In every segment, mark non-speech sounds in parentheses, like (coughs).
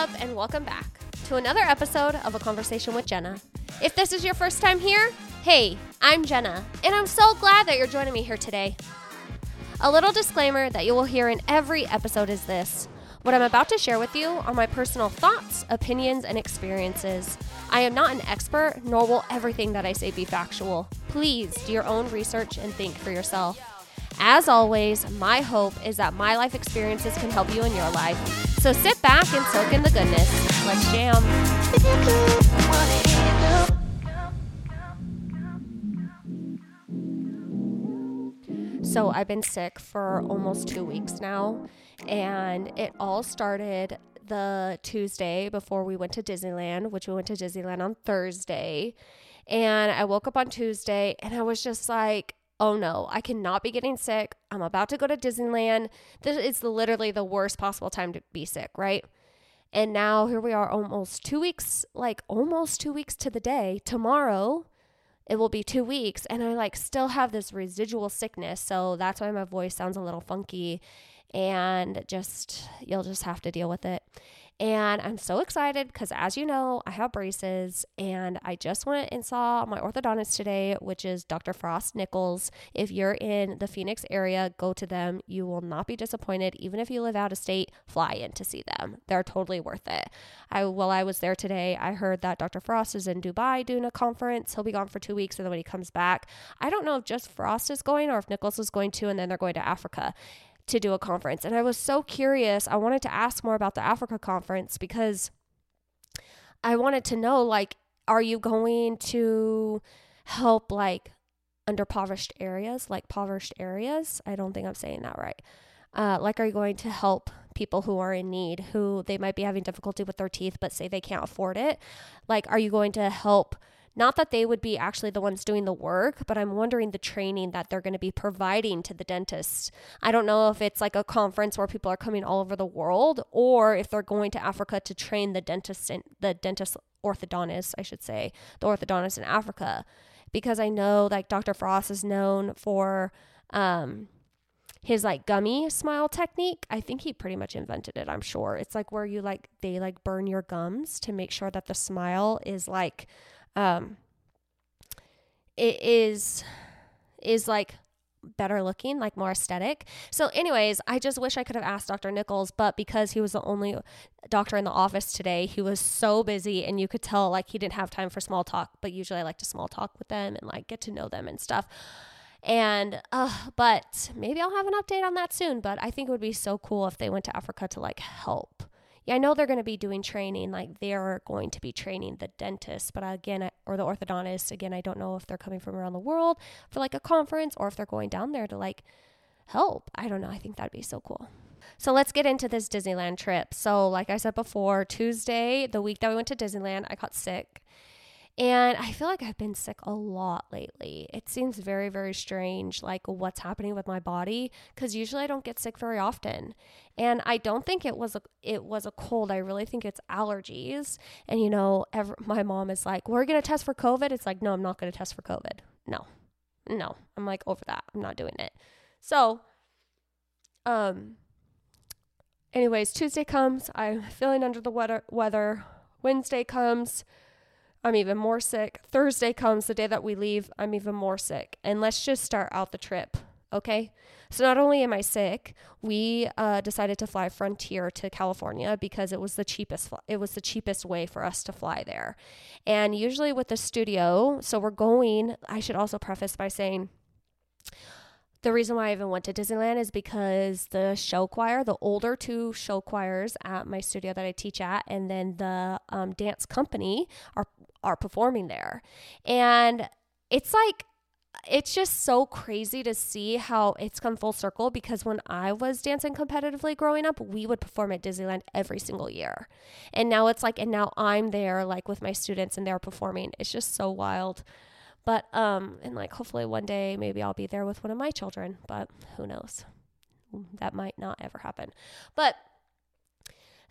and welcome back to another episode of A Conversation with Jenna. If this is your first time here, hey, I'm Jenna, and I'm so glad that you're joining me here today. A little disclaimer that you will hear in every episode is this what I'm about to share with you are my personal thoughts, opinions, and experiences. I am not an expert, nor will everything that I say be factual. Please do your own research and think for yourself. As always, my hope is that my life experiences can help you in your life. So sit back and soak in the goodness. Let's jam. So, I've been sick for almost two weeks now, and it all started the Tuesday before we went to Disneyland, which we went to Disneyland on Thursday. And I woke up on Tuesday and I was just like, oh no, I cannot be getting sick. I'm about to go to Disneyland. This is literally the worst possible time to be sick, right? And now here we are almost two weeks, like almost two weeks to the day. Tomorrow, it will be two weeks. And I like still have this residual sickness. So that's why my voice sounds a little funky. And just, you'll just have to deal with it. And I'm so excited because, as you know, I have braces and I just went and saw my orthodontist today, which is Dr. Frost Nichols. If you're in the Phoenix area, go to them. You will not be disappointed. Even if you live out of state, fly in to see them. They're totally worth it. I, while I was there today, I heard that Dr. Frost is in Dubai doing a conference. He'll be gone for two weeks and then when he comes back, I don't know if just Frost is going or if Nichols is going to, and then they're going to Africa to do a conference. And I was so curious. I wanted to ask more about the Africa conference because I wanted to know like, are you going to help like underpoverished areas, like impoverished areas? I don't think I'm saying that right. Uh, like, are you going to help people who are in need, who they might be having difficulty with their teeth, but say they can't afford it? Like, are you going to help? Not that they would be actually the ones doing the work, but I'm wondering the training that they're going to be providing to the dentists. I don't know if it's like a conference where people are coming all over the world or if they're going to Africa to train the dentists and the dentist orthodontist, I should say, the orthodontist in Africa. Because I know like Dr. Frost is known for um his like gummy smile technique. I think he pretty much invented it, I'm sure. It's like where you like they like burn your gums to make sure that the smile is like um it is is like better looking, like more aesthetic. So, anyways, I just wish I could have asked Dr. Nichols, but because he was the only doctor in the office today, he was so busy and you could tell like he didn't have time for small talk. But usually I like to small talk with them and like get to know them and stuff. And, uh, but maybe I'll have an update on that soon. But I think it would be so cool if they went to Africa to like help I know they're going to be doing training, like they're going to be training the dentist, but again, or the orthodontist. Again, I don't know if they're coming from around the world for like a conference or if they're going down there to like help. I don't know. I think that'd be so cool. So let's get into this Disneyland trip. So, like I said before, Tuesday, the week that we went to Disneyland, I got sick. And I feel like I've been sick a lot lately. It seems very, very strange, like what's happening with my body, because usually I don't get sick very often. And I don't think it was a it was a cold. I really think it's allergies. And you know, my mom is like, "We're gonna test for COVID." It's like, no, I'm not gonna test for COVID. No, no, I'm like over that. I'm not doing it. So, um. Anyways, Tuesday comes. I'm feeling under the weather. Weather. Wednesday comes. I'm even more sick. Thursday comes, the day that we leave, I'm even more sick. And let's just start out the trip, okay? So not only am I sick, we uh, decided to fly Frontier to California because it was the cheapest. It was the cheapest way for us to fly there. And usually with the studio, so we're going. I should also preface by saying the reason why I even went to Disneyland is because the show choir, the older two show choirs at my studio that I teach at, and then the um, dance company are are performing there. And it's like, it's just so crazy to see how it's come full circle because when I was dancing competitively growing up, we would perform at Disneyland every single year. And now it's like, and now I'm there like with my students and they're performing. It's just so wild. But, um, and like hopefully one day maybe I'll be there with one of my children, but who knows? That might not ever happen. But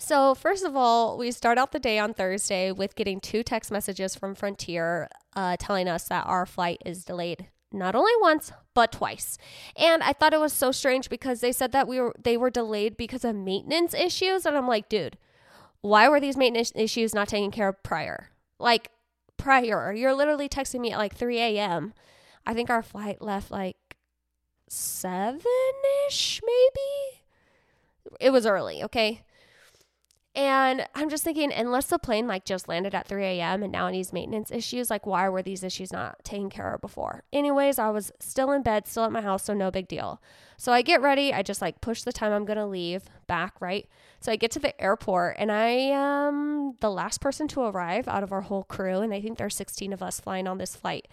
so, first of all, we start out the day on Thursday with getting two text messages from Frontier uh, telling us that our flight is delayed not only once but twice. And I thought it was so strange because they said that we were they were delayed because of maintenance issues and I'm like, dude, Why were these maintenance issues not taken care of prior? Like, prior. You're literally texting me at like 3 a.m. I think our flight left like seven ish, maybe. It was early, okay? And I'm just thinking, unless the plane like just landed at 3 a.m. and now it needs maintenance issues, like why were these issues not taken care of before? Anyways, I was still in bed, still at my house, so no big deal. So I get ready, I just like push the time I'm gonna leave back, right? So I get to the airport and I am the last person to arrive out of our whole crew, and I think there's 16 of us flying on this flight.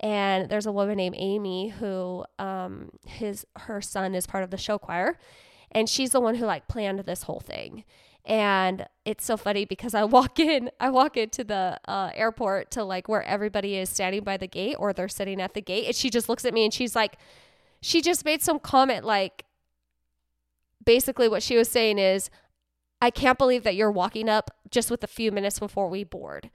And there's a woman named Amy who um his her son is part of the show choir, and she's the one who like planned this whole thing. And it's so funny because I walk (laughs) in, I walk into the uh, airport to like where everybody is standing by the gate or they're sitting at the gate. And she just looks at me and she's like, she just made some comment like, basically what she was saying is, I can't believe that you're walking up just with a few minutes before we board.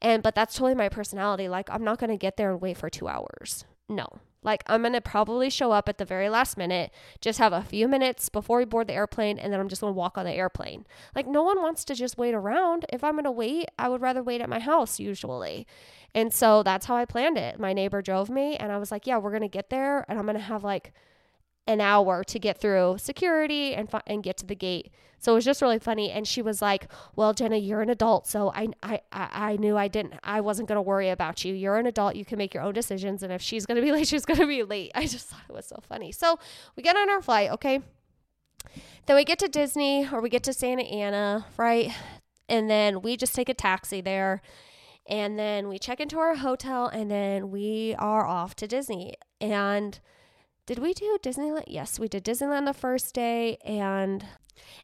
And, but that's totally my personality. Like, I'm not to get there and wait for two hours. No, like, I'm going to probably show up at the very last minute, just have a few minutes before we board the airplane, and then I'm just going to walk on the airplane. Like, no one wants to just wait around. If I'm going to wait, I would rather wait at my house usually. And so that's how I planned it. My neighbor drove me, and I was like, yeah, we're going to get there, and I'm going to have like an hour to get through security and fi- and get to the gate. So it was just really funny. And she was like, "Well, Jenna, you're an adult, so I I I knew I didn't I wasn't gonna worry about you. You're an adult. You can make your own decisions. And if she's gonna be (laughs) late, she's gonna be late." I just thought it was so funny. So we get on our flight, okay. Then we get to Disney or we get to Santa Ana, right? And then we just take a taxi there. And then we check into our hotel and then we are off to Disney. And did we do Disneyland? Yes, we did Disneyland the first day and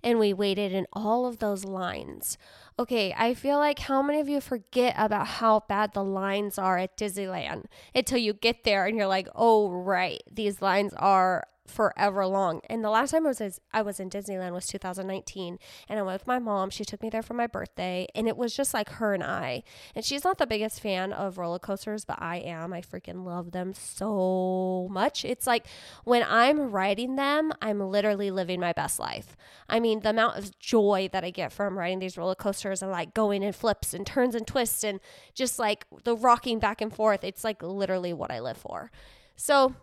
and we waited in all of those lines. Okay, I feel like how many of you forget about how bad the lines are at Disneyland until you get there and you're like, "Oh, right. These lines are forever long. And the last time I was I was in Disneyland was 2019 and I went with my mom. She took me there for my birthday and it was just like her and I. And she's not the biggest fan of roller coasters, but I am. I freaking love them so much. It's like when I'm riding them, I'm literally living my best life. I mean, the amount of joy that I get from riding these roller coasters and like going in flips and turns and twists and just like the rocking back and forth, it's like literally what I live for. So,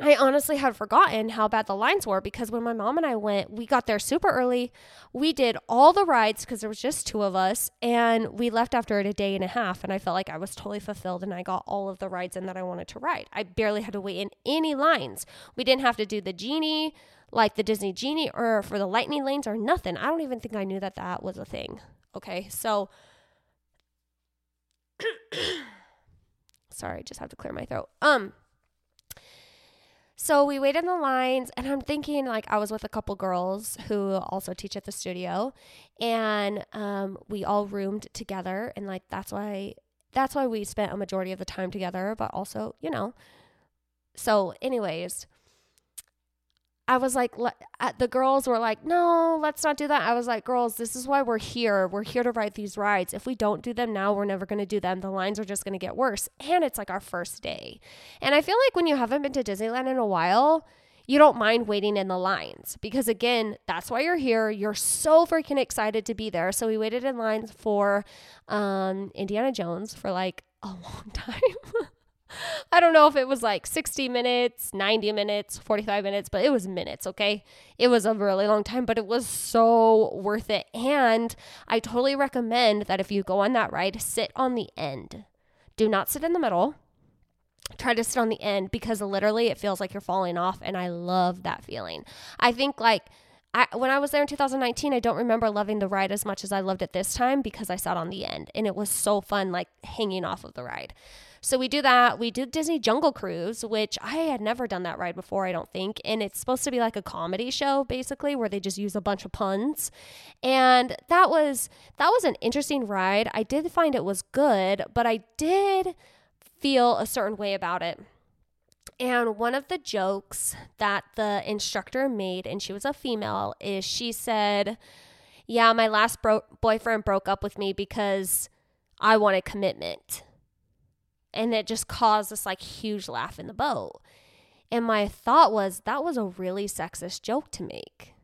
I honestly had forgotten how bad the lines were because when my mom and I went, we got there super early. We did all the rides because there was just two of us, and we left after it a day and a half. And I felt like I was totally fulfilled and I got all of the rides in that I wanted to ride. I barely had to wait in any lines. We didn't have to do the genie, like the Disney genie, or for the lightning lanes or nothing. I don't even think I knew that that was a thing. Okay, so. (coughs) Sorry, I just have to clear my throat. Um, so we waited in the lines, and I'm thinking like I was with a couple girls who also teach at the studio, and um, we all roomed together, and like that's why that's why we spent a majority of the time together. But also, you know, so anyways, I was like, the girls were like, no, let's not do that. I was like, girls, this is why we're here. We're here to ride these rides. If we don't do them now, we're never going to do them. The lines are just going to get worse. And it's like our first day. And I feel like when you haven't been to Disneyland in a while, you don't mind waiting in the lines because, again, that's why you're here. You're so freaking excited to be there. So we waited in lines for um, Indiana Jones for like a (laughs) long time. (laughs) I don't know if it was like 60 minutes, 90 minutes, 45 minutes, but it was minutes, okay? It was a really long time, but it was so worth it. And I totally recommend that if you go on that ride, sit on the end. Do not sit in the middle. Try to sit on the end because literally it feels like you're falling off. And I love that feeling. I think like, I, when I was there in 2019, I don't remember loving the ride as much as I loved it this time because I sat on the end and it was so fun, like hanging off of the ride. So we do that. We do Disney Jungle Cruise, which I had never done that ride before, I don't think. And it's supposed to be like a comedy show basically where they just use a bunch of puns. And that was that was an interesting ride. I did find it was good, but I did feel a certain way about it. And one of the jokes that the instructor made, and she was a female, is she said, Yeah, my last bro- boyfriend broke up with me because I wanted commitment and it just caused this like huge laugh in the boat. And my thought was that was a really sexist joke to make.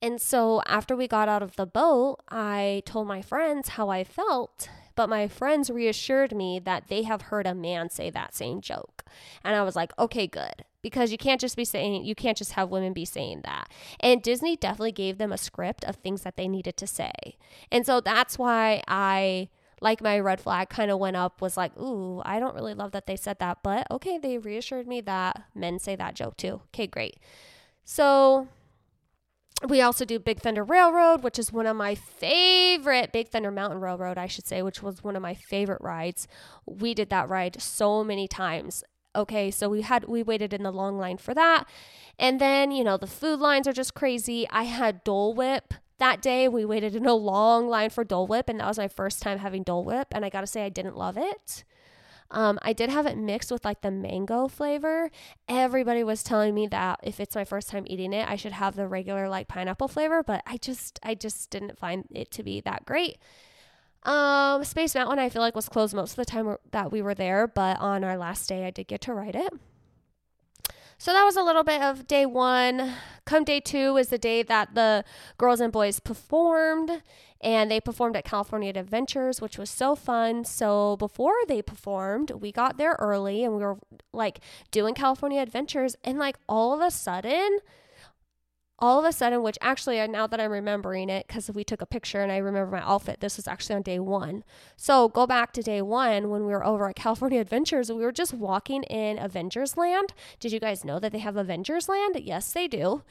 And so after we got out of the boat, I told my friends how I felt, but my friends reassured me that they have heard a man say that same joke. And I was like, okay, good. Because you can't just be saying, you can't just have women be saying that. And Disney definitely gave them a script of things that they needed to say. And so that's why I like my red flag kind of went up was like, ooh, I don't really love that they said that, but okay, they reassured me that men say that joke too. Okay, great. So we also do Big Thunder Railroad, which is one of my favorite Big Thunder Mountain Railroad, I should say, which was one of my favorite rides. We did that ride so many times. Okay, so we had we waited in the long line for that. And then, you know, the food lines are just crazy. I had Dole Whip that day we waited in a long line for Dole Whip, and that was my first time having Dole Whip. And I gotta say, I didn't love it. Um, I did have it mixed with like the mango flavor. Everybody was telling me that if it's my first time eating it, I should have the regular like pineapple flavor, but I just I just didn't find it to be that great. Um, Space Mountain I feel like was closed most of the time that we were there, but on our last day I did get to ride it. So that was a little bit of day one. Come day two is the day that the girls and boys performed, and they performed at California Adventures, which was so fun. So before they performed, we got there early and we were like doing California Adventures, and like all of a sudden, all of a sudden, which actually, uh, now that I'm remembering it, because we took a picture and I remember my outfit, this was actually on day one. So go back to day one when we were over at (laughs) California Adventures. And we were just walking in Avengers Land. Did you guys know that they have Avengers Land? Yes, they do.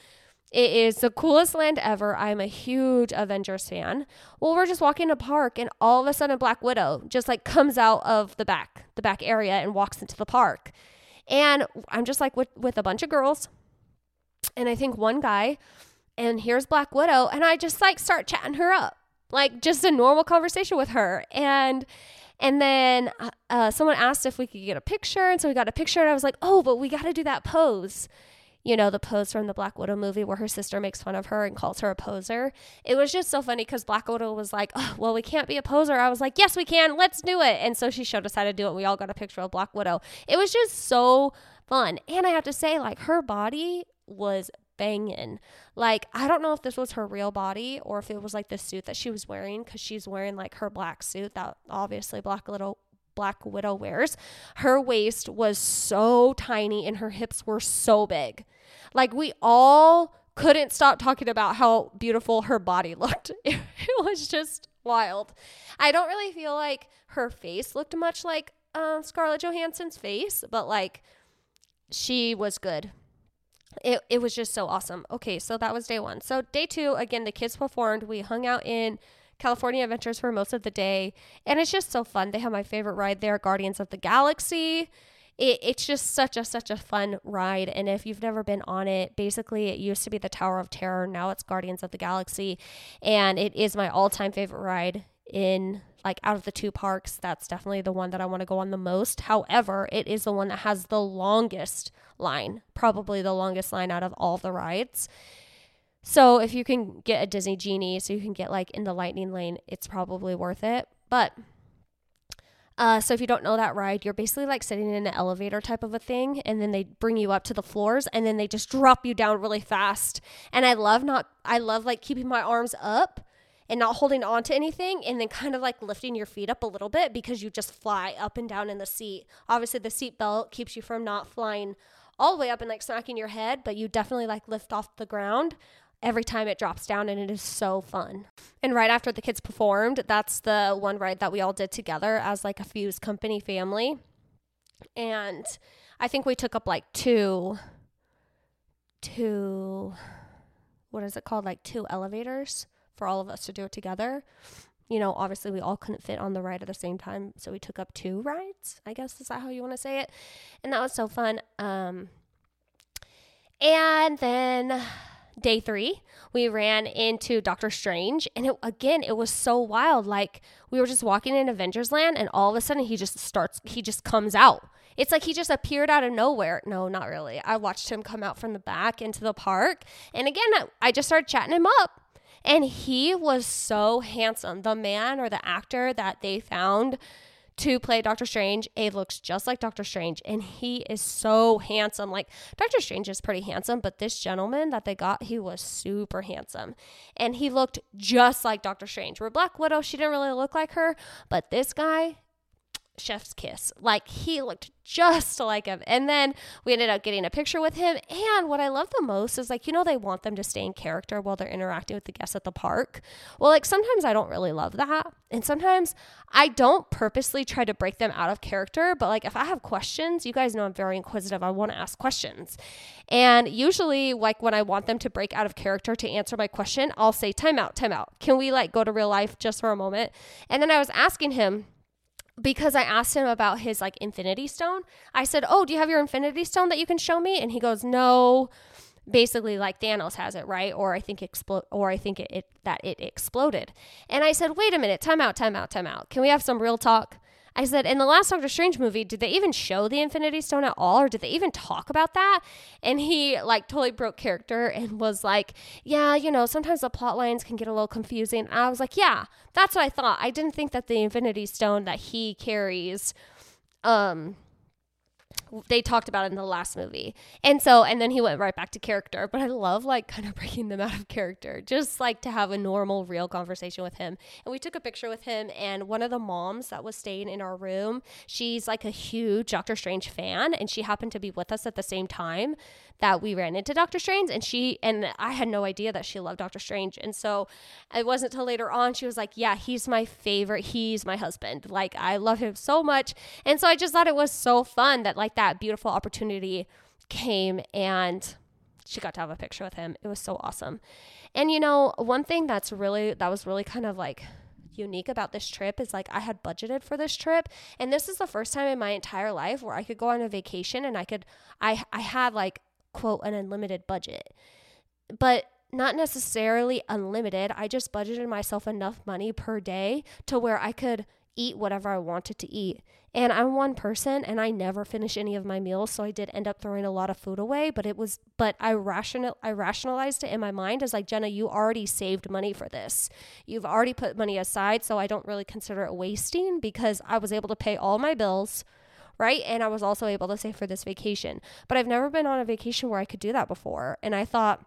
It is the coolest land ever. I'm a huge Avengers fan. Well, we're just walking in a park, and all of a sudden, Black Widow just like comes out of the back, the back area, and walks into the park. And I'm just like with, with a bunch of girls and I think one guy, and here's Black Widow, and I just like start chatting her up, like just a normal conversation with her, and and then uh, uh, someone asked if we could get a picture, and so we got a picture, and I was like, oh, but we got to do that pose. You know, the pose from the Black Widow movie where her sister makes fun of her and calls her a poser. It was just so funny because Black Widow was like, oh, well, we can't be a poser. I was like, yes, we can. Let's do it. And so she showed us how to do it. We all got a picture of Black Widow. It was just so fun. And I have to say, like, her body was banging. Like, I don't know if this was her real body or if it was like the suit that she was wearing because she's wearing like her black suit that obviously Black Widow Black Widow wears. Her waist was so tiny and her hips were so big. Like, we all couldn't stop talking about how beautiful her body (laughs) looked. It, was just wild. I don't really feel like her face looked much like uh, Scarlett Johansson's face, but like she was good it, it was just so awesome. Okay, so that was day one. So day two, again, the kids performed. We hung out in California Adventures for most of the day, and it's just so fun. They have my favorite ride there, Guardians of the Galaxy. It, it's just such a such a fun ride, and if you've never been on it, basically it used to be the Tower of Terror. Now it's Guardians of the Galaxy, and it is my all time favorite ride in like out of the two parks, that's definitely the one that I want to go on the most. However, it is the one that has the longest line, probably the longest line out of all the rides. So if you can get a Disney Genie, so you can get like in the lightning lane, it's probably worth it. But uh, so if you don't know that ride, you're basically like sitting in an elevator type of a thing, and then they bring you up to the floors, and then they just drop you down really fast. And I love not, I love like keeping my arms up and not holding on to anything and then kind of like lifting your feet up a little bit because you just fly up and down in the seat. Obviously, the seat belt keeps you from not flying all the way up and like smacking your head, but you definitely like lift off the ground every time it drops down and it is so fun. And right after the kids performed, that's the one ride that we all did together as like a Fuse company family. And I think we took up like two two what is it called? Like two elevators for all of us to do it together. You know, obviously we all couldn't fit on the ride at the same time, so we took up two rides. I guess is that how you want to say it? And that was so fun. Um, and then day three, we ran into Doctor Strange, and it, again, it was so wild. Like we were just walking in Avengers Land, and all of a sudden he just starts, he just comes out. It's like he just appeared out of nowhere. No, not really. I watched him come out from the back into the park, and again, I, I just started chatting him up. And he was so handsome. The man or the actor that they found to play Doctor Strange. Abe looks just like Doctor Strange, and he is so handsome. Like Doctor Strange is pretty handsome, but this gentleman that they got, he was super handsome, and he looked just like Doctor Strange. Where Black Widow, she didn't really look like her, but this guy, chef's kiss. Like he looked just like him. And then we ended up getting a picture with him. And what I love the most is like, you know, they want them to stay in character while they're interacting with the guests at the park. Well, like sometimes I don't really love that. And sometimes I don't purposely try to break them out of character. But like if I have questions, you guys know I'm very inquisitive. I want to ask questions. And usually, like when I want them to break out of character to answer my question, I'll say, time out, time out. Can we like go to real life just for a moment? And then I was asking him, because I asked him about his like infinity stone. I said, "Oh, do you have your infinity stone that you can show me?" And he goes, "No." Basically, like Thanos has it, right? Or I think explode, or I think it, it that it exploded. And I said, "Wait a minute, time out, time out, time out. Can we have some real talk?" I said, in the last Doctor Strange movie, did they even show the Infinity Stone at all? Or did they even talk about that? And he like totally broke character and was like, yeah, you know, sometimes the plot lines can get a little confusing. I was like, yeah, that's what I thought. I didn't think that the Infinity Stone that he carries, um, they talked about in the last movie. And so, and then he went right back to character. But I love like kind of (laughs) breaking them out of character, just like to have a normal, real conversation with him. And we took a picture with him. And one of the moms that was staying in our room, she's like a huge Doctor Strange fan. And she happened to be with us at the same time that we ran into Doctor Strange. And she, and I had no idea that she loved Doctor Strange. And so it wasn't until later on she was like, Yeah, he's my favorite. He's my husband. Like, I love him so much. And so I just thought it was so fun that like that beautiful opportunity came and she got to have a picture with him. It was so awesome. And you know, one thing that's really that was really kind of like unique about this trip is like I had budgeted for this trip and this is the first time in my entire life where I could go on a vacation and I could I I had like quote an unlimited budget. But not necessarily unlimited. I just budgeted myself enough money per day to where I could eat whatever I wanted to eat. And I'm one person and I never finish any of my meals, so I did end up throwing a lot of food away, but it was but I rational I rationalized it in my mind as like Jenna, you already saved money for this. You've already put money aside, so I don't really consider it wasting because I was able to pay all my bills right? And I was also able to save for this vacation. But I've never been on a vacation where I could do that before. And I thought,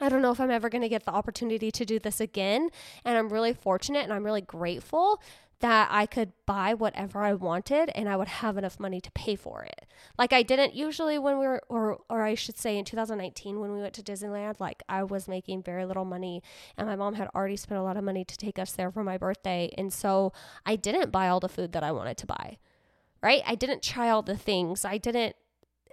I don't know if I'm ever going to get the opportunity to do this again. And I'm really fortunate and I'm really grateful that I could buy whatever I wanted and I would have enough money to pay for it. Like I didn't usually when we were or or I should say in 2019 when we went to Disneyland, like I was making very little money and my mom had already spent a lot of money to take us there for my birthday and so I didn't buy all the food that I wanted to buy. Right? I didn't try all the things. I didn't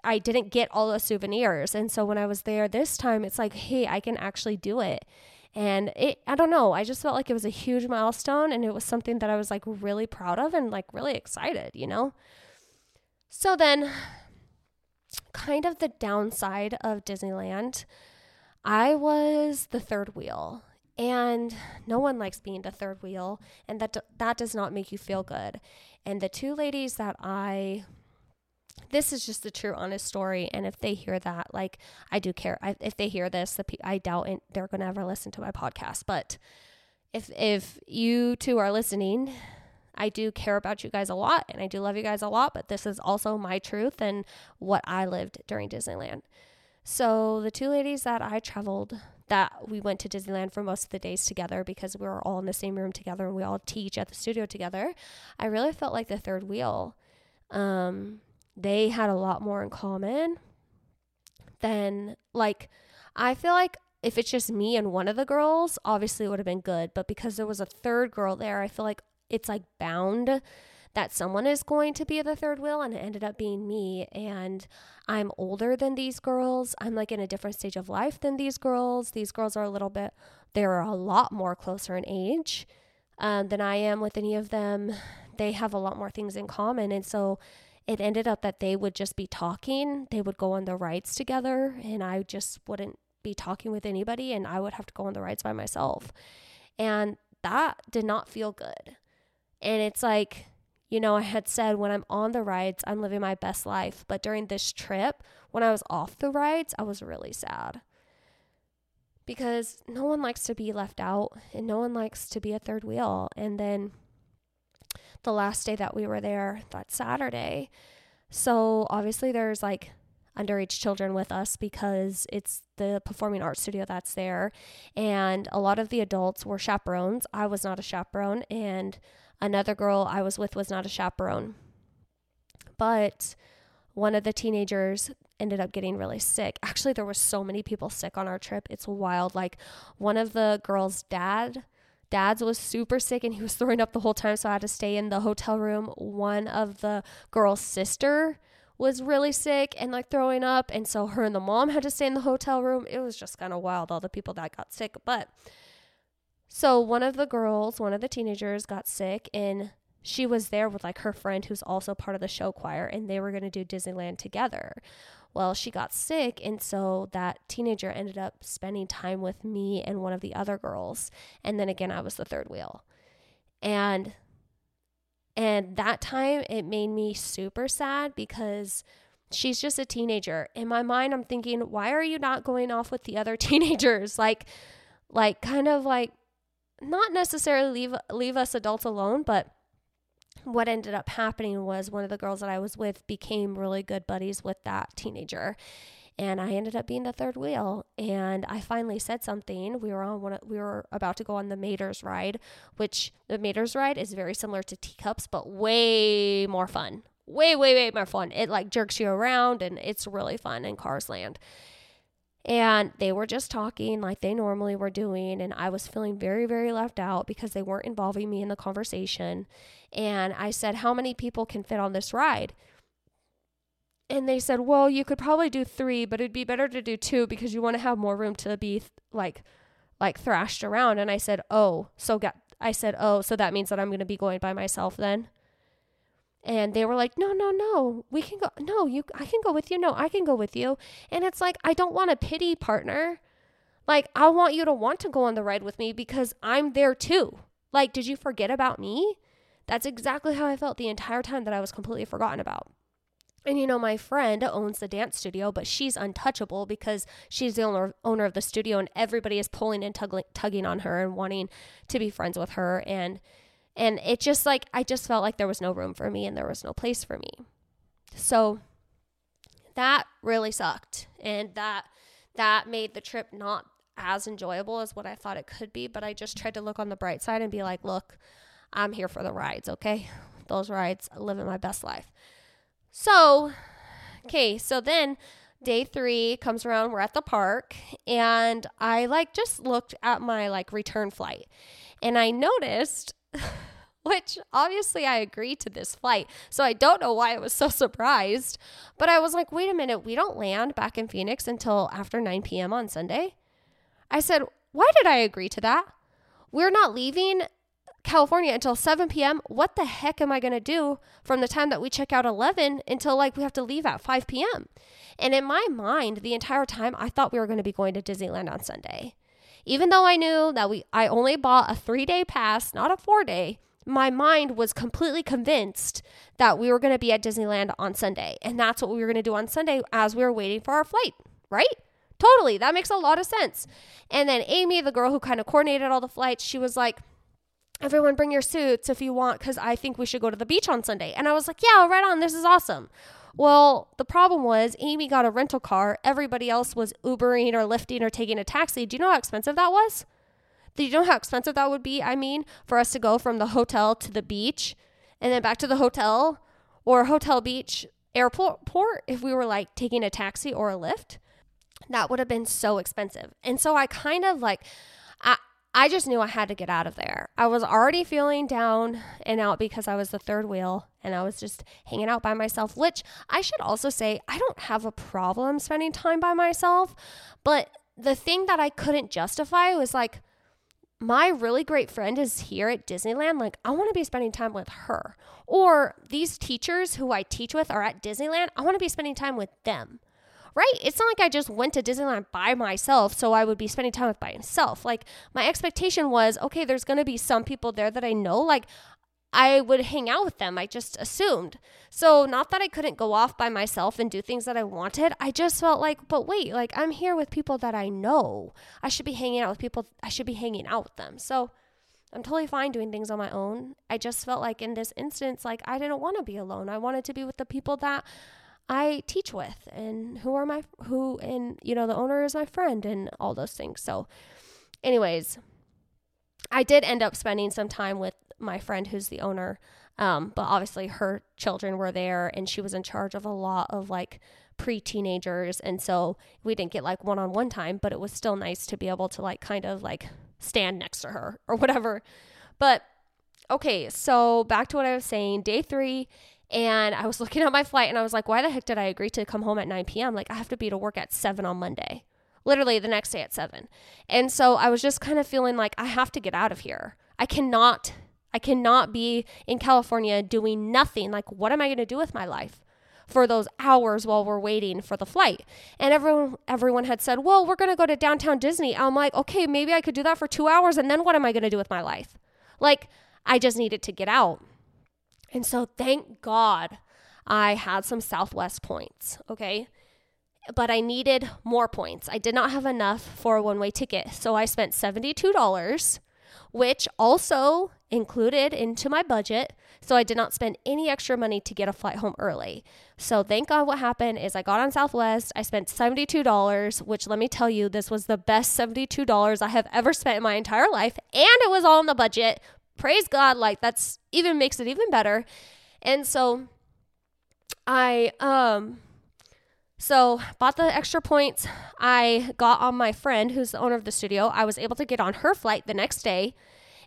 I didn't get all the souvenirs. And so when I was there this time, it's like, hey, I can actually do it. And it, I don't know, I just felt like it was a huge milestone and it was something that I was like really proud of and like really excited, you know? So then, kind of the downside of Disneyland, I was the third wheel. And no one likes being the third wheel, and that that does not make you feel good. And the two ladies that I this is just a true honest story and if they hear that like i do care. I, if they hear this the, i doubt it, they're going to ever listen to my podcast. But if if you two are listening i do care about you guys a lot and i do love you guys a lot but this is also my truth and what i lived during disneyland so the two ladies that i traveled that we went to disneyland for most of the days together because we were all in the same room together and we all teach at the studio together i really felt like the third wheel. Um they had a lot more in common than like I feel like if it's just me and one of the girls, obviously it would have been good, but because there was a third girl there, I feel like it's like bound that someone is going to be the third wheel and it ended up being me and I'm older than these girls. I'm like in a different stage of life than these girls. These girls are a little bit they're a lot more closer in age um, than I am with any of them. They have a lot more things in common and so it ended up that they would just be talking. They would go on the rides together, and I just wouldn't be talking with anybody, and I would have to go on the rides by myself. And that did not feel good. And it's like, you know, I had said when I'm on the rides, I'm living my best life. But during this trip, when I was off the rides, I was really sad. Because no one likes to be left out and no one likes to be a third wheel. And then the last day that we were there, that Saturday. So obviously, there's like underage children with us because it's the performing arts studio that's there. And a lot of the adults were chaperones. I was not a chaperone, and another girl I was with was not a chaperone. But one of the teenagers ended up getting really sick. Actually, there were so many people sick on our trip. It's wild. Like one of the girls' dad dad's was super sick and he was (laughs) throwing up the whole time so i had to stay in the hotel room one of the girl's sister was really sick and like throwing up and so her and the mom had to stay in the hotel room it was just kind of wild all the people that got sick but so one of the girls one of the teenagers got sick and she was there with like her friend who's also part of the show choir and they were going to do disneyland together well, she got sick, and so that teenager ended up spending time with me and one of the other girls. And then again, I was the third wheel. And and that time it made me super sad because she's just a teenager. In my mind, I'm thinking, why are you not going off with the other (laughs) teenagers? Like like kind of like not necessarily leave leave us adults alone, but what ended up happening was one of the girls that I was with became really good buddies with that teenager. And I ended up being the third wheel. And I finally said something. We were on one. We were about to go on the Mater's ride, which the Mater's ride is very similar to teacups, but way more fun. Way, way, way more fun. It like jerks you around, and it's really fun in Cars Land. And they were just talking like they normally were doing. And I was feeling very, very left out because they weren't involving me in the conversation. And I said, How many people can fit on this ride? And they said, Well, you could probably do three, but it'd be better to do two because you want to have more room to be like, like thrashed around. And I said, Oh, so get, I said, Oh, so that means that I'm going to be going by myself then? And they were like no no no we can go no you i can go with you. No i can go with you. And it's like i don't want a pity partner. Like i want you to want to go on the ride with me because i'm there too. Like did you forget about me? That's exactly how i felt the entire time that i was completely forgotten about. And you know, my friend owns the dance studio, but she's untouchable because she's the owner, owner of the studio, and everybody is pulling and tugging, tugging on her and wanting to be friends with her. And and it just like, I just felt like there was no room for me and there was no place for me. So that really sucked. And that, that made the trip not as enjoyable as what I thought it could be. But I just tried to look on the bright side and be like, look, I'm here for the rides, okay? Those rides, living my best life. So, okay, so then day three comes around, we're at the park, and I like just looked at my like return flight and I noticed (laughs) which obviously I agreed to this flight. So I don't know why I was so surprised. But I was like, wait a minute, we don't land back in Phoenix until after 9 p.m. on Sunday. I said, why did I agree to that? We're not leaving California until 7 p.m. What the heck am I going to do from the time that we check out 11 until like we have to leave at 5 p.m.? And in my mind, the entire time, I thought we were going to be going to Disneyland on Sunday. Even though I knew that we I only bought a 3-day pass, not a 4-day, my mind was completely convinced that we were going to be at Disneyland on Sunday. And that's what we were going to do on Sunday as we were waiting for our flight, right? Totally. That makes a lot of sense. And then Amy, the girl who kind of coordinated all the flights, she was like, Everyone bring your suits if you want, because I think we should go to the beach on Sunday. And I was like, Yeah, right on. This is awesome. Well, the problem was Amy got a rental car. Everybody else was Ubering or lifting or taking a taxi. Do you know how expensive that was? Do you know how expensive that would be? I mean, for us to go from the hotel to the beach and then back to the hotel or hotel beach airport port if we were like taking a taxi or a Lyft. That would have been so expensive. And so I kind of like I I just knew I had to get out of there. I was already feeling down and out because I was the third wheel and I was just hanging out by myself, which I should also say I don't have a problem spending time by myself, but the thing that I couldn't justify was like my really great friend is here at Disneyland. Like, I want to be spending time with her. Or these teachers who I teach with are at Disneyland. I want to be spending time with them. Right? It's not like I just went to Disneyland by myself, so I would be spending time with by myself. Like, my expectation was okay, there's going to be some people there that I know. Like, I would hang out with them. I just assumed. So, not that I couldn't go off by myself and do things that I wanted. I just felt like, but wait, like I'm here with people that I know. I should be hanging out with people, I should be hanging out with them. So, I'm totally fine doing things on my own. I just felt like in this instance, like I didn't want to be alone. I wanted to be with the people that I teach with and who are my, who, and, you know, the owner is my friend and all those things. So, anyways, I did end up spending some time with my friend who's the owner. Um, but obviously her children were there and she was in charge of a lot of like pre teenagers. And so we didn't get like one on one time, but it was still nice to be able to like kind of like stand next to her or (laughs) whatever. But okay, so back to what I was saying day three. And I was looking (laughs) at my flight and I was like, why the heck did I agree to come home at 9 p.m.? Like, I have to be to work at 7 on Monday, literally the next day at 7. And so I was just kind of feeling like I have to get out of here. I cannot, I cannot be in California doing nothing. Like, what am I going to do with my life? for those hours while we're waiting for the flight. And everyone everyone had said, "Well, we're going to go to downtown Disney." I'm like, "Okay, maybe I could do that for 2 hours and then what am I going to do with my life?" Like I just needed to get out. And so thank God I had some Southwest points, okay? But I needed more points. I did not have enough for a one-way ticket. So I spent $72 which also included into my budget. So I did not spend any extra money to get a flight home early. So thank God what happened is I got on Southwest. I spent $72, which let me tell you, this was the best $72 I have ever spent in my entire life. And it was all in the budget. Praise God. Like that's even makes it even better. And so I, um, so bought the extra points. I got on my friend who's the owner of the studio. I was able to get on her flight the next day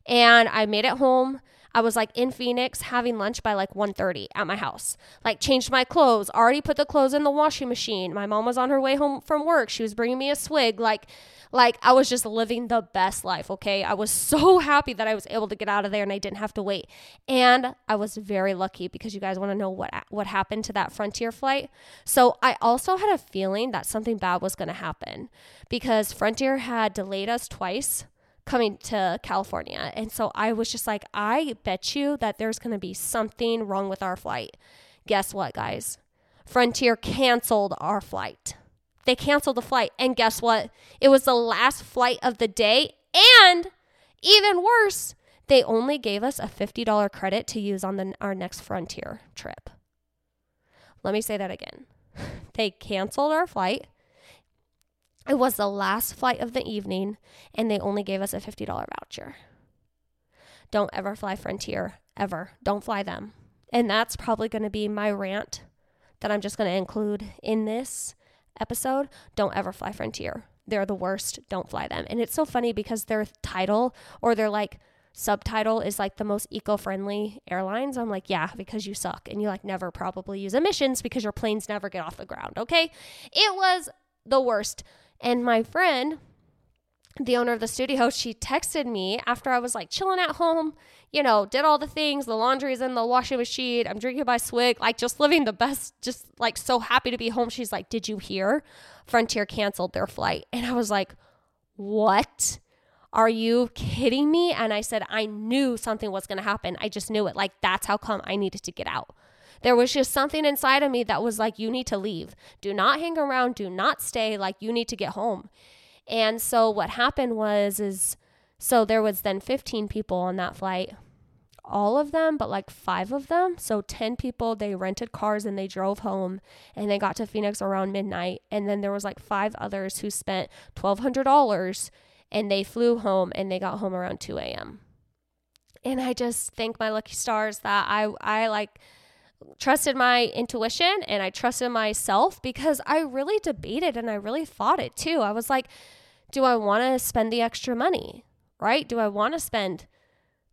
and I made it home. I was like in Phoenix having lunch by like 1:30 at my house. Like changed my clothes, already put the clothes in the washing machine. My mom was on her way home from work. She was bringing me a swig like like I was just living the best life, okay? I was so happy that I was able to get out of there and I didn't have to wait. And I was very lucky because you guys want to know what what happened to that Frontier flight. So I also had a feeling that something bad was going to happen because Frontier had delayed us twice coming to California. And so I was just like, I bet you that there's going to be something wrong with our flight. Guess what, guys? Frontier canceled our flight. They canceled the flight. And guess what? It was the last flight of the day. And even worse, they only gave us a $50 credit to use on the, our next Frontier trip. Let me say that again. (laughs) They canceled our flight it was the last flight of the evening, and they only gave us a $50 voucher. Don't ever fly Frontier, ever. Don't fly them. And that's probably going to be my rant that I'm just going to include in this episode. Don't ever fly Frontier. They're the worst. Don't fly them. And it's so funny because their title or their like subtitle is like the most eco-friendly airlines. I'm like, yeah, because you suck and you like never probably use emissions because your planes never get off the ground, okay? It was the worst. And my friend, the owner of the studio, she texted me after I was like chilling at home, you know, did all the things. The laundry's in the washing machine. I'm drinking my swig, like just living the best, just like so happy to be home. She's like, Did you hear? Frontier canceled their flight. And I was like, What? Are you kidding me? And I said, I knew something was going to happen. I just knew it. Like, that's how come I needed to get out. There was just something inside of me that was like, you need to leave. Do not hang around. Do not stay. Like, you need to get home. And so what happened was, is so there was then 15 people on that flight all of them, but like five of them. So 10 people, they rented cars and they drove home and they got to Phoenix around midnight. And then there was like five others who spent $1,200 and they flew home and they got home around 2 a.m. And I just thank my lucky stars that I, I like trusted my intuition and I trusted myself because I really debated and I really thought it too. I was like, do I want to spend the extra money? Right? Do I want to spend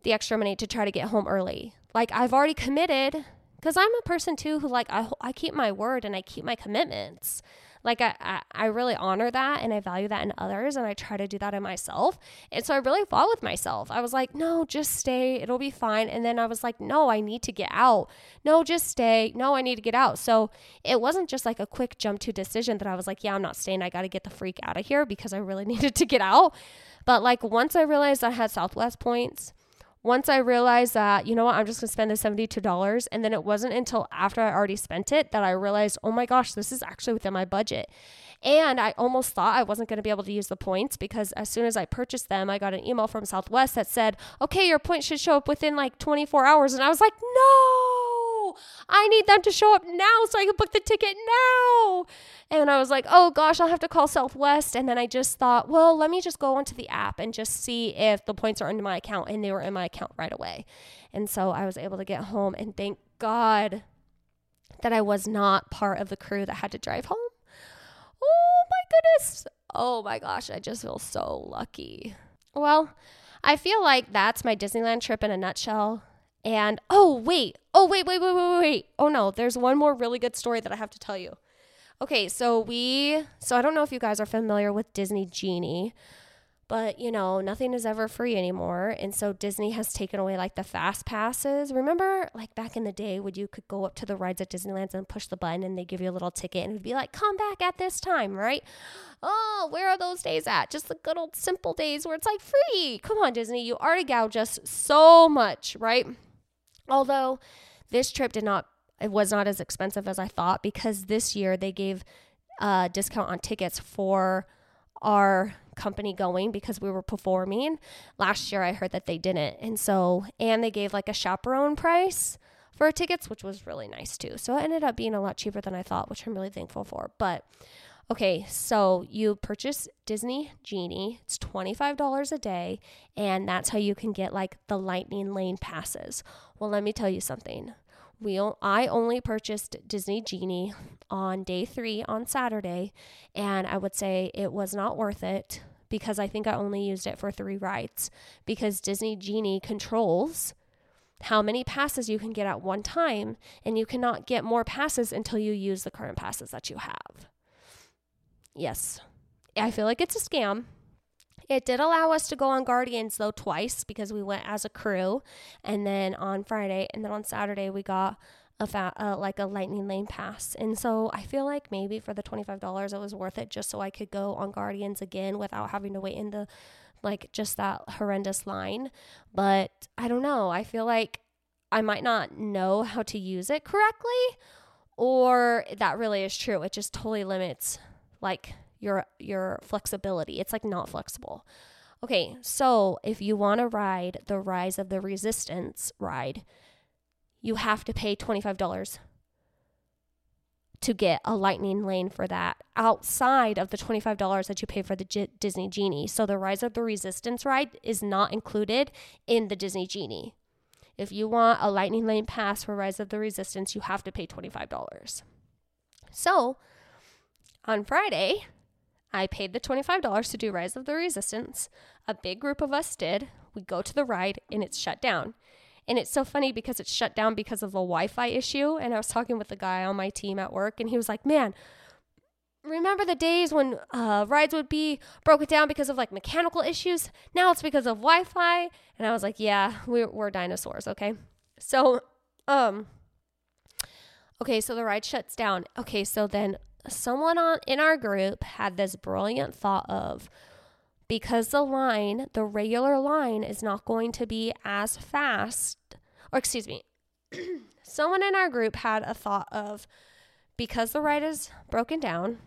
the extra money to try to get home early? Like I've already committed because I'm a person too who like I I keep my word and I keep my commitments. Like I, I, really honor that and I value that in others and I try to do that in myself. And so I really fought with myself. I was like, no, just stay. It'll be fine. And then I was like, no, I need to get out. No, just stay. No, I need to get out. So it wasn't just like a quick jump to decision that I was like, yeah, I'm not staying. I got to get the freak out of here because I really (laughs) needed to get out. But like once I realized I had Southwest points, once I realized that, you know what, I'm just gonna spend the $72. And then it wasn't until after I already spent it that I realized, oh my gosh, this is actually within my budget. And I almost thought I wasn't gonna be able to use the points because as soon as I purchased them, I got an email from Southwest that said, okay, your points should show up within like 24 hours. And I was like, no, I need them to show up now so I can book the ticket now. And I was like, oh gosh, I'll have to call Southwest. And then I just thought, well, let me just go onto the app and just see if the points are in my account. And they were in my account right away. And so I was able to get home. And thank God that I was not part of the crew that had to drive home. Oh my goodness. Oh my gosh, I just feel so lucky. Well, I feel like that's my Disneyland trip in a nutshell. And oh, wait. Oh, wait, wait, wait, wait, wait. Oh no, there's one more really good story that I have to tell you. Okay, so we, so I don't know if you guys are familiar with Disney Genie, but you know, nothing is ever free anymore. And so Disney has taken away like the fast passes. Remember, like back in the day, when you could go up to the rides at Disneyland and push the button and they give you a little ticket and it'd be like, come back at this time, right? Oh, where are those days at? Just the good old simple days where it's like free. Come on, Disney, you already gouge us so much, right? Although this trip did not it was not as expensive as I thought because this year they gave a discount on tickets for our company going because we were performing. Last year I heard that they didn't. And so, and they gave like a chaperone price for tickets, which was really nice too. So it ended up being a lot cheaper than I thought, which I'm really thankful for. But okay, so you purchase Disney Genie, it's $25 a day, and that's how you can get like the Lightning Lane passes. Well, let me tell you something we I only purchased Disney Genie on day 3 on Saturday and I would say it was not worth it because I think I only used it for 3 rides because Disney Genie controls how many passes you can get at one time and you cannot get more passes until you use the current passes that you have. Yes. I feel like it's a scam it did allow us to go on Guardians though twice because we went as a crew, and then on Friday and then on Saturday we got a fa- uh, like a lightning lane pass. And so I feel like maybe for the $25 it was worth it just so I could go on Guardians again without having to wait in the like just that horrendous line. But I don't know. I feel like I might not know how to use it correctly or that really is true. It just totally limits like your your flexibility. It's like not flexible. Okay, so if you want to ride the Rise of the Resistance ride, you have to pay $25 to get a lightning lane for that outside of the $25 that you pay for the G- Disney Genie. So the Rise of the Resistance ride is not included in the Disney Genie. If you want a lightning lane pass for Rise of the Resistance, you have to pay $25. So on Friday, I paid the $25 to do Rise of the Resistance. A big group of us did. We go to the ride and it's shut down. And it's so funny because it's shut down because of the Wi Fi issue. And I was talking with a guy on my team at work and he was like, man, remember the days when uh, rides would be broken down because of like mechanical issues? Now it's because of Wi Fi. And I was like, yeah, we're, we're dinosaurs, okay? So, um, okay, so the ride shuts down. Okay, so then someone on in our group had this brilliant thought of because the line, the regular line is not going to be as fast, or excuse me, (clears throat) someone in our group had a thought of because the ride is broken down,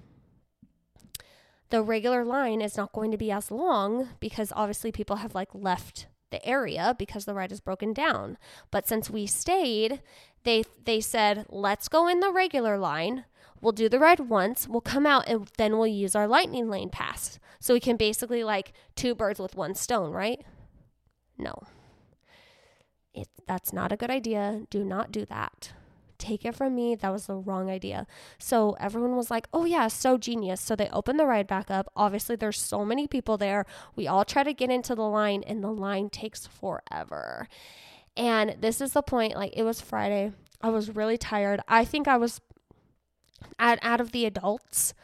the regular line is not going to be as long because obviously people have like left the area because the ride is broken down. But since we stayed, they they said, "Let's go in the regular line We'll do the ride once, we'll come out, and then we'll use our lightning lane pass. So we can basically like two birds with one stone, right? No. It, that's not a good idea. Do not do that. Take it from me, that was the wrong idea. So everyone was like, oh, yeah, so genius. So they opened the ride back up. Obviously, there's so many people there. We all try to get into the line, and the line takes forever. And this is the point like, it was Friday. I was really tired. I think I was out, out of the adults,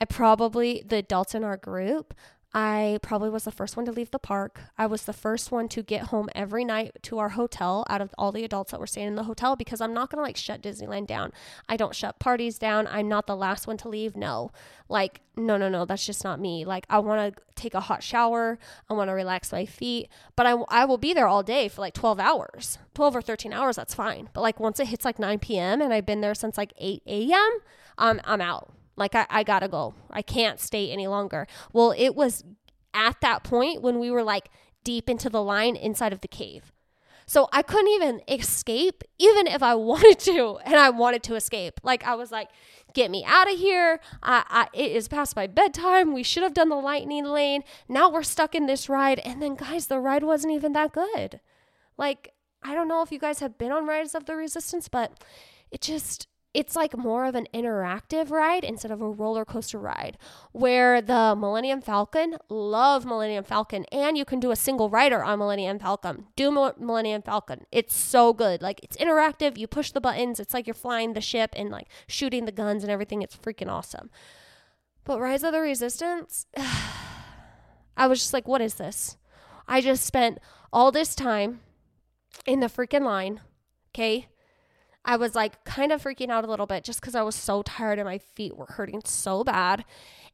I probably, the adults in our group, I probably was the first one to leave the park. I was the first one to get home every night to our hotel out of all the adults that were staying in the hotel because I'm not going to like shut Disneyland down. I don't shut parties down. I'm not the last one to leave. No. Like, no, no, no. That's just not me. Like, I want to take a hot shower. I want to relax my feet. But I, I will be there all day for like 12 hours. 12 or 13 hours, that's fine. But like once it hits like 9 p.m. and I've been there since like 8 a.m., um, I'm out. Like, I, I gotta go. I can't stay any longer. Well, it was at that point when we were like deep into the line inside of the cave. So I couldn't even escape, even if I (laughs) wanted to, and I wanted to escape. Like I was like, "Get me out of here! I, I, it is past my bedtime. We should have done the lightning lane. Now we're stuck in this ride." And then, guys, the ride wasn't even that good. Like I don't know if you guys have been on Rise of the Resistance, but it just it's like more of an interactive ride instead of a roller coaster ride where the Millennium Falcon love Millennium Falcon and you can do a single rider on Millennium Falcon. Do Millennium Falcon. It's so good. Like it's interactive. You push the buttons. It's like you're flying the ship and like shooting the guns and everything. It's freaking awesome. But Rise of the Resistance (sighs) I was just like what is this? I just spent all this time in the freaking line okay I was like kind of freaking out a little bit just because I was so tired and my feet were hurting so bad.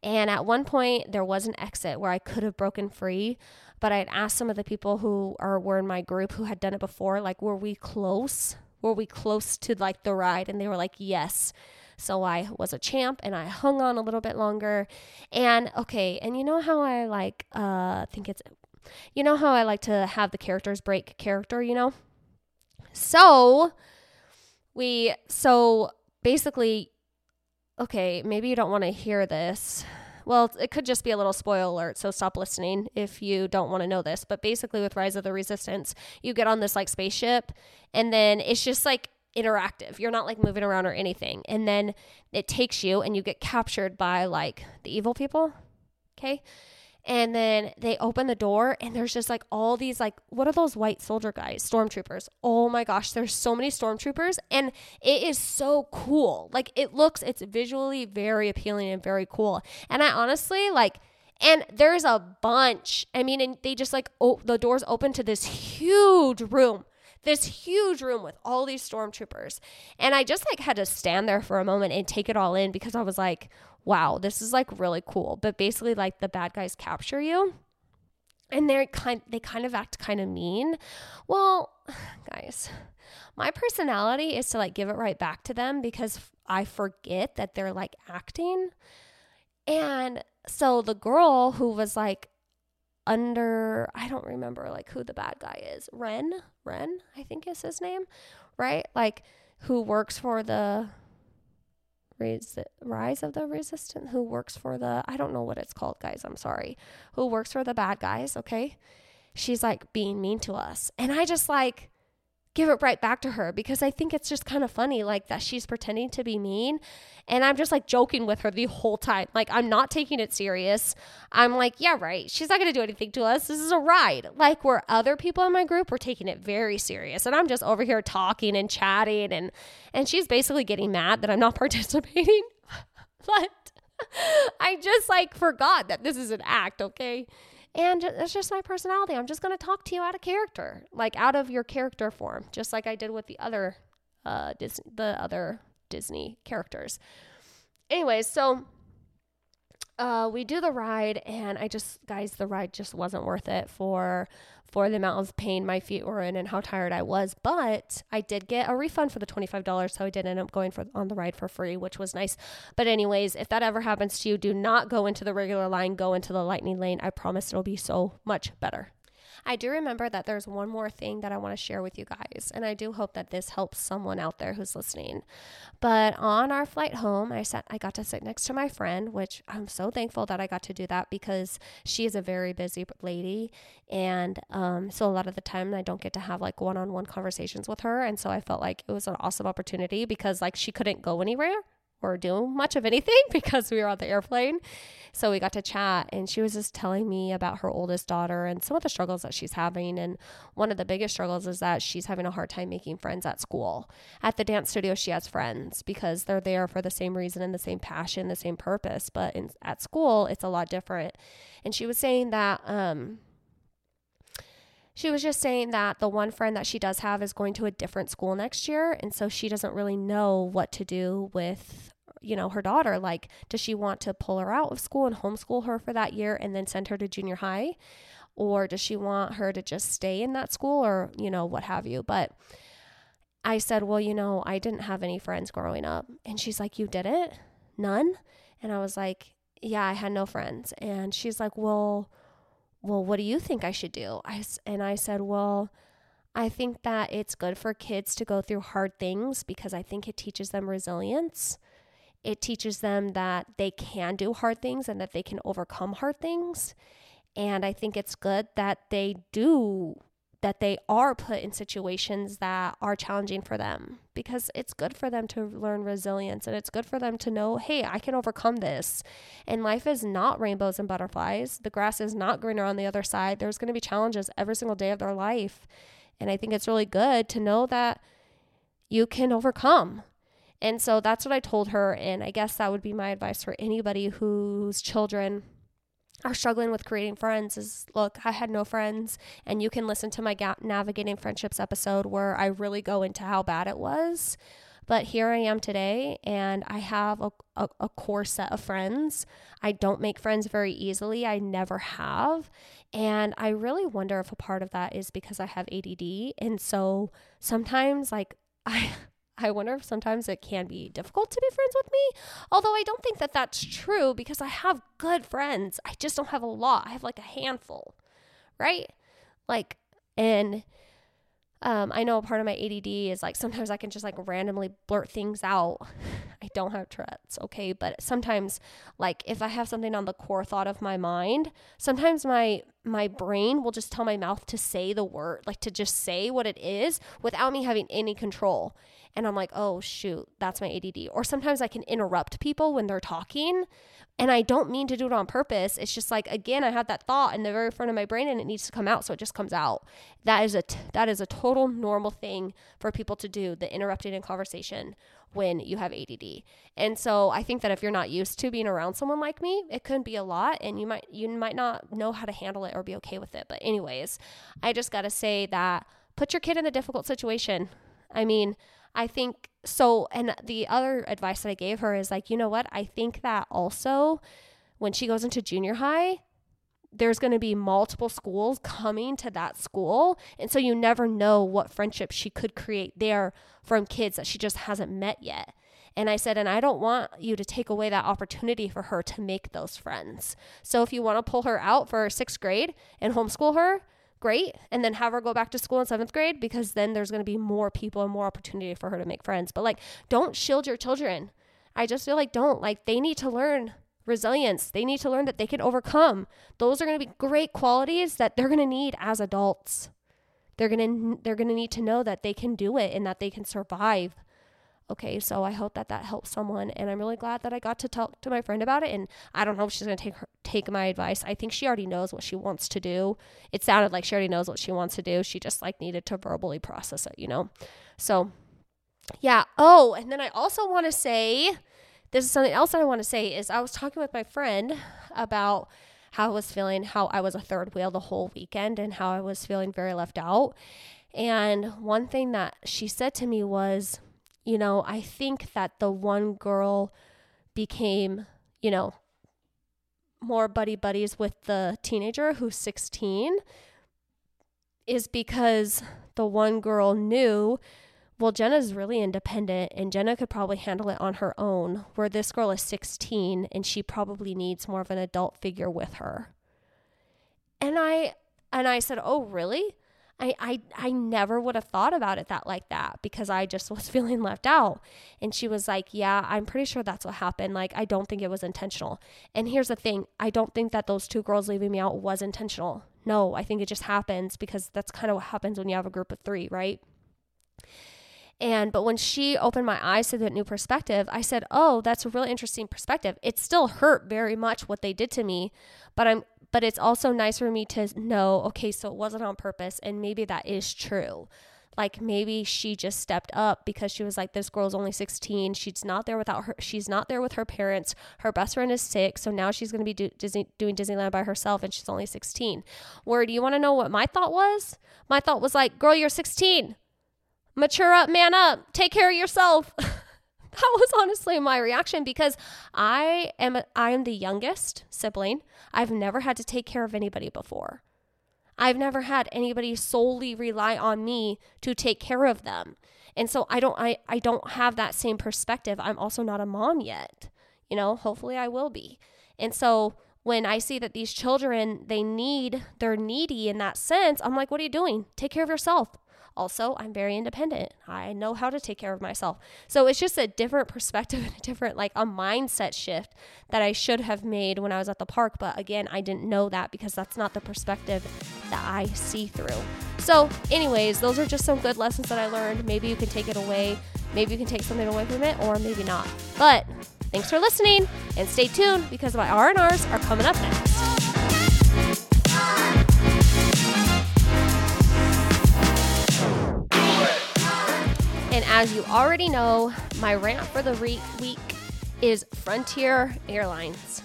And at one point, there was an exit where I could have broken free, but I had asked some of the people who are were in my group who had done it before, like, were we close? Were we close to like the ride? And they were like, yes. So I was a champ and I hung on a little bit longer. And okay, and you know how I like uh think it's you know how I like to have the characters break character, you know? So we so basically okay maybe you don't want to hear this. Well it could just be a little spoiler alert so stop listening if you don't want to know this. But basically with rise of the resistance you get on this like spaceship and then it's just like interactive. You're not like moving around or anything. And then it takes you and you get captured by like the evil people okay and then they open the door, and there's just like all these, like, what are those white soldier guys? Stormtroopers. Oh my gosh, there's so many stormtroopers, and it is so cool. Like, it looks, it's visually very appealing and very cool. And I honestly, like, and there's a bunch. I mean, and they just like, oh, the doors open to this huge room this huge room with all these stormtroopers. And I just like had to stand there for a moment and take it all in because I was like, wow, this is like really cool. But basically, like the bad guys capture you and they're kind they kind of act kind of mean. Well, (sighs) guys, my personality is to like give it right back to them because I forget that they're like acting. And so the girl who was like under I don't remember like who the bad guy is. Ren, Ren, I think is his name, right? Like who works for the Rise of the Resistant, who works for the, I don't know what it's called, guys, I'm sorry, who works for the bad guys, okay? She's like being mean to us. And I just like, give it right back to her because I think it's just kind of funny, like that she's pretending to be mean. And I'm just like joking with her the whole time. Like, I'm not taking it serious. I'm like, yeah, right. She's not going to do anything to us. This is a ride. Like, where other people in my group were taking it very serious. And I'm just over here talking and chatting. And, and she's basically getting mad that I'm not (laughs) participating. (laughs) but (laughs) I just like forgot that this is an act, okay? And it's just my personality. I'm just going to talk to you out of character, like out of your character form, just like I did with the other uh the other Disney characters. Anyways, so uh, we do the ride, and I just, guys, the ride just wasn't worth it for for the amount of pain my feet were in and how tired I was. But I did get a refund for the $25, so I did end up going for on the ride for free, which was nice. But anyways, if that ever happens to you, do not go into the regular line, go into the lightning lane. I promise it'll be so much better. I do remember that there's one more thing that I want to share with you guys, and I do hope that this helps someone out there who's listening. But on our flight home, I sat I got to sit next to my friend, which I'm so thankful that I got to do that because she is a very busy lady, and um, so a lot of the time I don't get to have like one-on-one conversations with her, and so I felt like it was an awesome opportunity because like she couldn't go anywhere or do much of anything (laughs) because we were on the airplane. So we got to chat, and she was just telling me about her oldest daughter and some of the struggles that she's having. And one of the biggest struggles is that she's having a hard time making friends at school. At the dance studio, she has friends because they're there for the same reason and the same passion, the same purpose. But in, at school, it's a lot different. And she was saying that, um, she was just saying that the one friend that she does have is going to a different school next year. And so she doesn't really know what to do with, you know, her daughter. Like, does she want to pull her out of school and homeschool her for that year and then send her to junior high? Or does she want her to just stay in that school or, you know, what have you? But I said, well, you know, I didn't have any friends growing up. And she's like, you didn't? None? And I was like, yeah, I had no friends. And she's like, well, well, what do you think I should do? I, and I said, well, I think that it's good for kids to go through hard things because I think it teaches them resilience. It teaches them that they can do hard things and that they can overcome hard things. And I think it's good that they do that they are put in situations that are challenging for them because it's good for them to learn resilience and it's good for them to know, hey, I can overcome this. And life is not rainbows and butterflies. The grass is not greener on the other side. There's going to be challenges every single day of their life. And I think it's really good to know that you can overcome. And so that's what I told her. And I guess that would be my advice for anybody whose children are struggling with creating friends is look, I had no friends. And you can listen to my ga- Navigating Friendships episode where I really go into how bad it was. But here I am today, and I have a, a, a, core set of friends. I don't make friends very easily, I never have. And I really wonder if a part of that is because I have ADD. And so sometimes, like, (laughs) I. I wonder if sometimes it can be difficult to be friends with me. Although I don't think that that's true because I have good friends. I just don't have a lot. I have like a handful, right? Like, and um, I know a part of my ADD is like sometimes I can just like randomly blurt things out. I don't have Tourette's, okay? But sometimes, like if I have something on the core thought of my mind, sometimes my my brain will just tell my mouth to say the word, like to just say what it is without me having any control and I'm like, oh, shoot, that's my ADD. Or sometimes I can interrupt people when they're talking and I don't mean to do it on purpose. It's just like, again, I had that thought in the very front of my brain and it needs to come out. So it just comes out. That is a, t- that is a total normal thing for people to do, the interrupting in conversation when you have ADD. And so I think that if you're not used to being around someone like me, it could be a lot and you might, you might not know how to handle it or be okay with it. But anyways, I just got to say that put your kid in a difficult situation. I mean, I think so. And the other advice that I gave her is like, you know what? I think that also when she goes into junior high, there's going to be multiple schools coming to that school. And so you never know what friendship she could create there from kids that she just hasn't met yet. And I said, and I don't want you to take away that opportunity for her to make those friends. So if you want to pull her out for sixth grade and homeschool her, great. And then have her go back to school in seventh grade because then there's going to be more people and more opportunity for her to make friends. But like, don't shield your children. I just feel like don't. Like, they need to learn resilience. They need to learn that they can overcome. Those are going to be great qualities that they're going to need as adults. They're going to they're going to need to know that they can do it and that they can survive Okay, so I hope that that helps someone, and I'm really glad that I got to talk to my friend about it. And I don't know if she's gonna take her, take my advice. I think she already knows what she wants to do. It sounded like she already knows what she wants to do. She just like needed to verbally process it, you know. So, yeah. Oh, and then I also want to say, this is something else that I want to say is I was talking with my friend about how I was feeling, how I was a third wheel the whole weekend, and how I was feeling very left out. And one thing that she said to me was you know, I think that the one girl became, you know, more buddy buddies with the teenager who's 16 is because the one girl knew well Jenna's really independent and Jenna could probably handle it on her own where this girl is 16 and she probably needs more of an adult figure with her. And I and I said, "Oh, really?" I, I I never would have thought about it that like that because I just (laughs) was feeling left out. And she was like, "Yeah, I'm pretty sure that's what happened. Like I don't think it was intentional." And here's the thing, I don't think that those two girls leaving me out was intentional. No, I think it just happens because that's kind of what happens when you have a group of 3, right? And but when she opened my eyes to that new perspective, I said, "Oh, that's a really interesting perspective. It still hurt very much what they did to me, but I'm but it's also nice for me to know, okay, so it wasn't on purpose and maybe that is true." like maybe she just stepped up because she was like this girl's only 16 she's not there without her she's not there with her parents. Her best friend is sick so now she's going to be do, Disney, doing disneyland by herself and she's only 16 where do you want to know what my thought was? My thought was like girl you're 16 mature up man up. Take care of yourself (laughs) (laughs) that was honestly my reaction because I am I am the youngest sibling. I've never had to take care of anybody before. I've never had anybody solely rely on me to take care of them. And so I don't I, I don't have that same perspective. I'm also not a mom yet. You know, hopefully I will be. And so when I see that these children they need they're needy in that sense, I'm like, what are you doing? Take care of yourself. Also, I'm very independent. I know how to take care of myself. So it's just a different perspective (laughs) and a different, like, a mindset shift that I should have made when I was at the park. But again, I didn't know that because that's not the perspective that I see through. So, anyways, those are just some good lessons that I learned. Maybe you can take it away. Maybe you can take something away from it, or maybe not. But thanks for listening, and stay tuned because my R and R's are coming up next. And as you already know, my rant for the re- week is Frontier Airlines.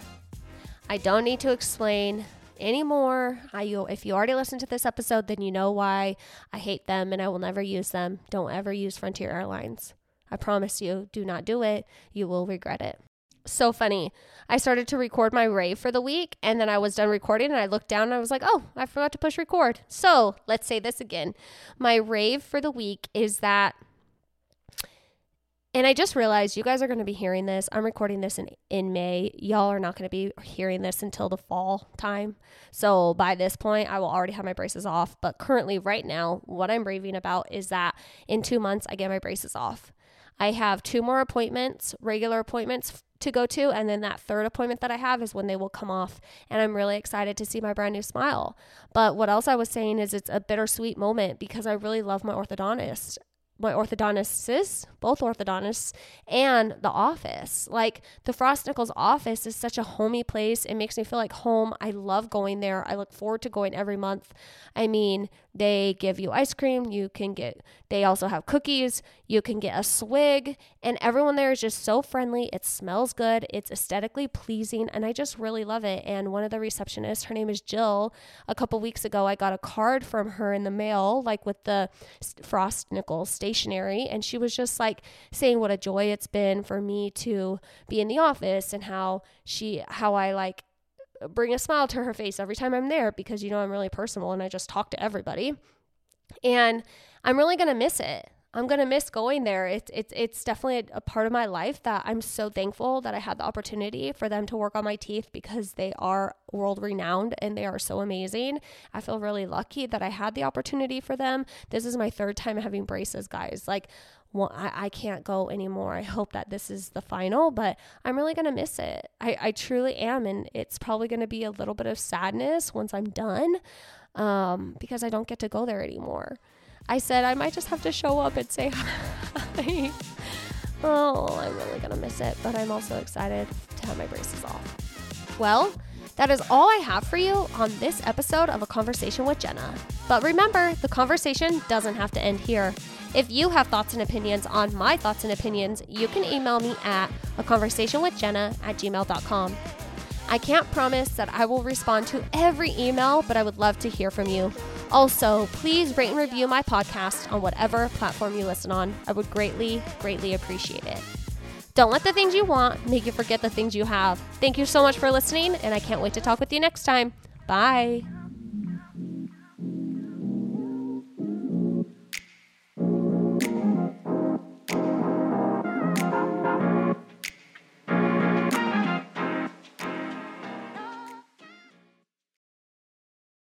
I don't need to explain anymore. I, if you already listened to this episode, then you know why I hate them and I will never use them. Don't ever use Frontier Airlines. I promise you, do not do it. You will regret it. So funny. I started to record my rave for the week and then I was done recording and I looked down and I was like, oh, I forgot to push record. So let's say this again. My rave for the week is that and I just realized you guys are going to be hearing this. I'm recording this in, in May. Y'all are not going to be hearing this until the fall time. So by this point, I will already have my braces off. But currently, right now, what I'm raving about is that in two months, I get my braces off. I have two more appointments, regular appointments to go to. And then that third appointment that I have is when they will come off. And I'm really excited to see my brand new smile. But what else I was saying is it's a bittersweet moment because I really love my orthodontist my orthodontists, both orthodontists, and the office. Like the Frost Nichols office is such a homey place. It makes me feel like home. I love going there. I look forward to going every month. I mean, they give you ice cream. You can get, they also have cookies. You can get a swig. And everyone there is just so friendly. It smells good. It's aesthetically pleasing. And I just really love it. And one of the receptionists, her name is Jill. A couple weeks ago, I got a card from her in the mail, like with the Frost Nichols stationery. And she was just like saying what a joy it's been for me to be in the office and how she, how I like, bring a smile to her face every time I'm there because you know I'm really personal and I just talk to everybody. And I'm really going to miss it. I'm to miss going there. It's it's it's definitely a, a, part of my life that I'm so thankful that I had the opportunity for them to work on my teeth because they are world renowned and they are so amazing. I feel really lucky that I had the opportunity for them. This is my third time having braces, guys. Like well, I, I can't go anymore. I hope that this is the final, but I'm really going to miss it. I, I truly am. And it's probably going to be a little bit of sadness once I'm done um, because I don't get to go there anymore. I said I might just have to show up and say (laughs) hi. oh, I'm really to miss it, but I'm also excited to have my braces off. Well, that is all I have for you on this episode of A Conversation with Jenna. But remember, the conversation doesn't have to end here. If you have thoughts and opinions on my thoughts and opinions, you can email me at a conversation with Jenna at gmail.com. I can't promise that I will respond to every email, but I would love to hear from you. Also, please rate and review my podcast on whatever platform you listen on. I would greatly, greatly appreciate it. Don't let the things you want make you forget the things you have. Thank you so much for listening, and I can't wait to talk with you next time. Bye.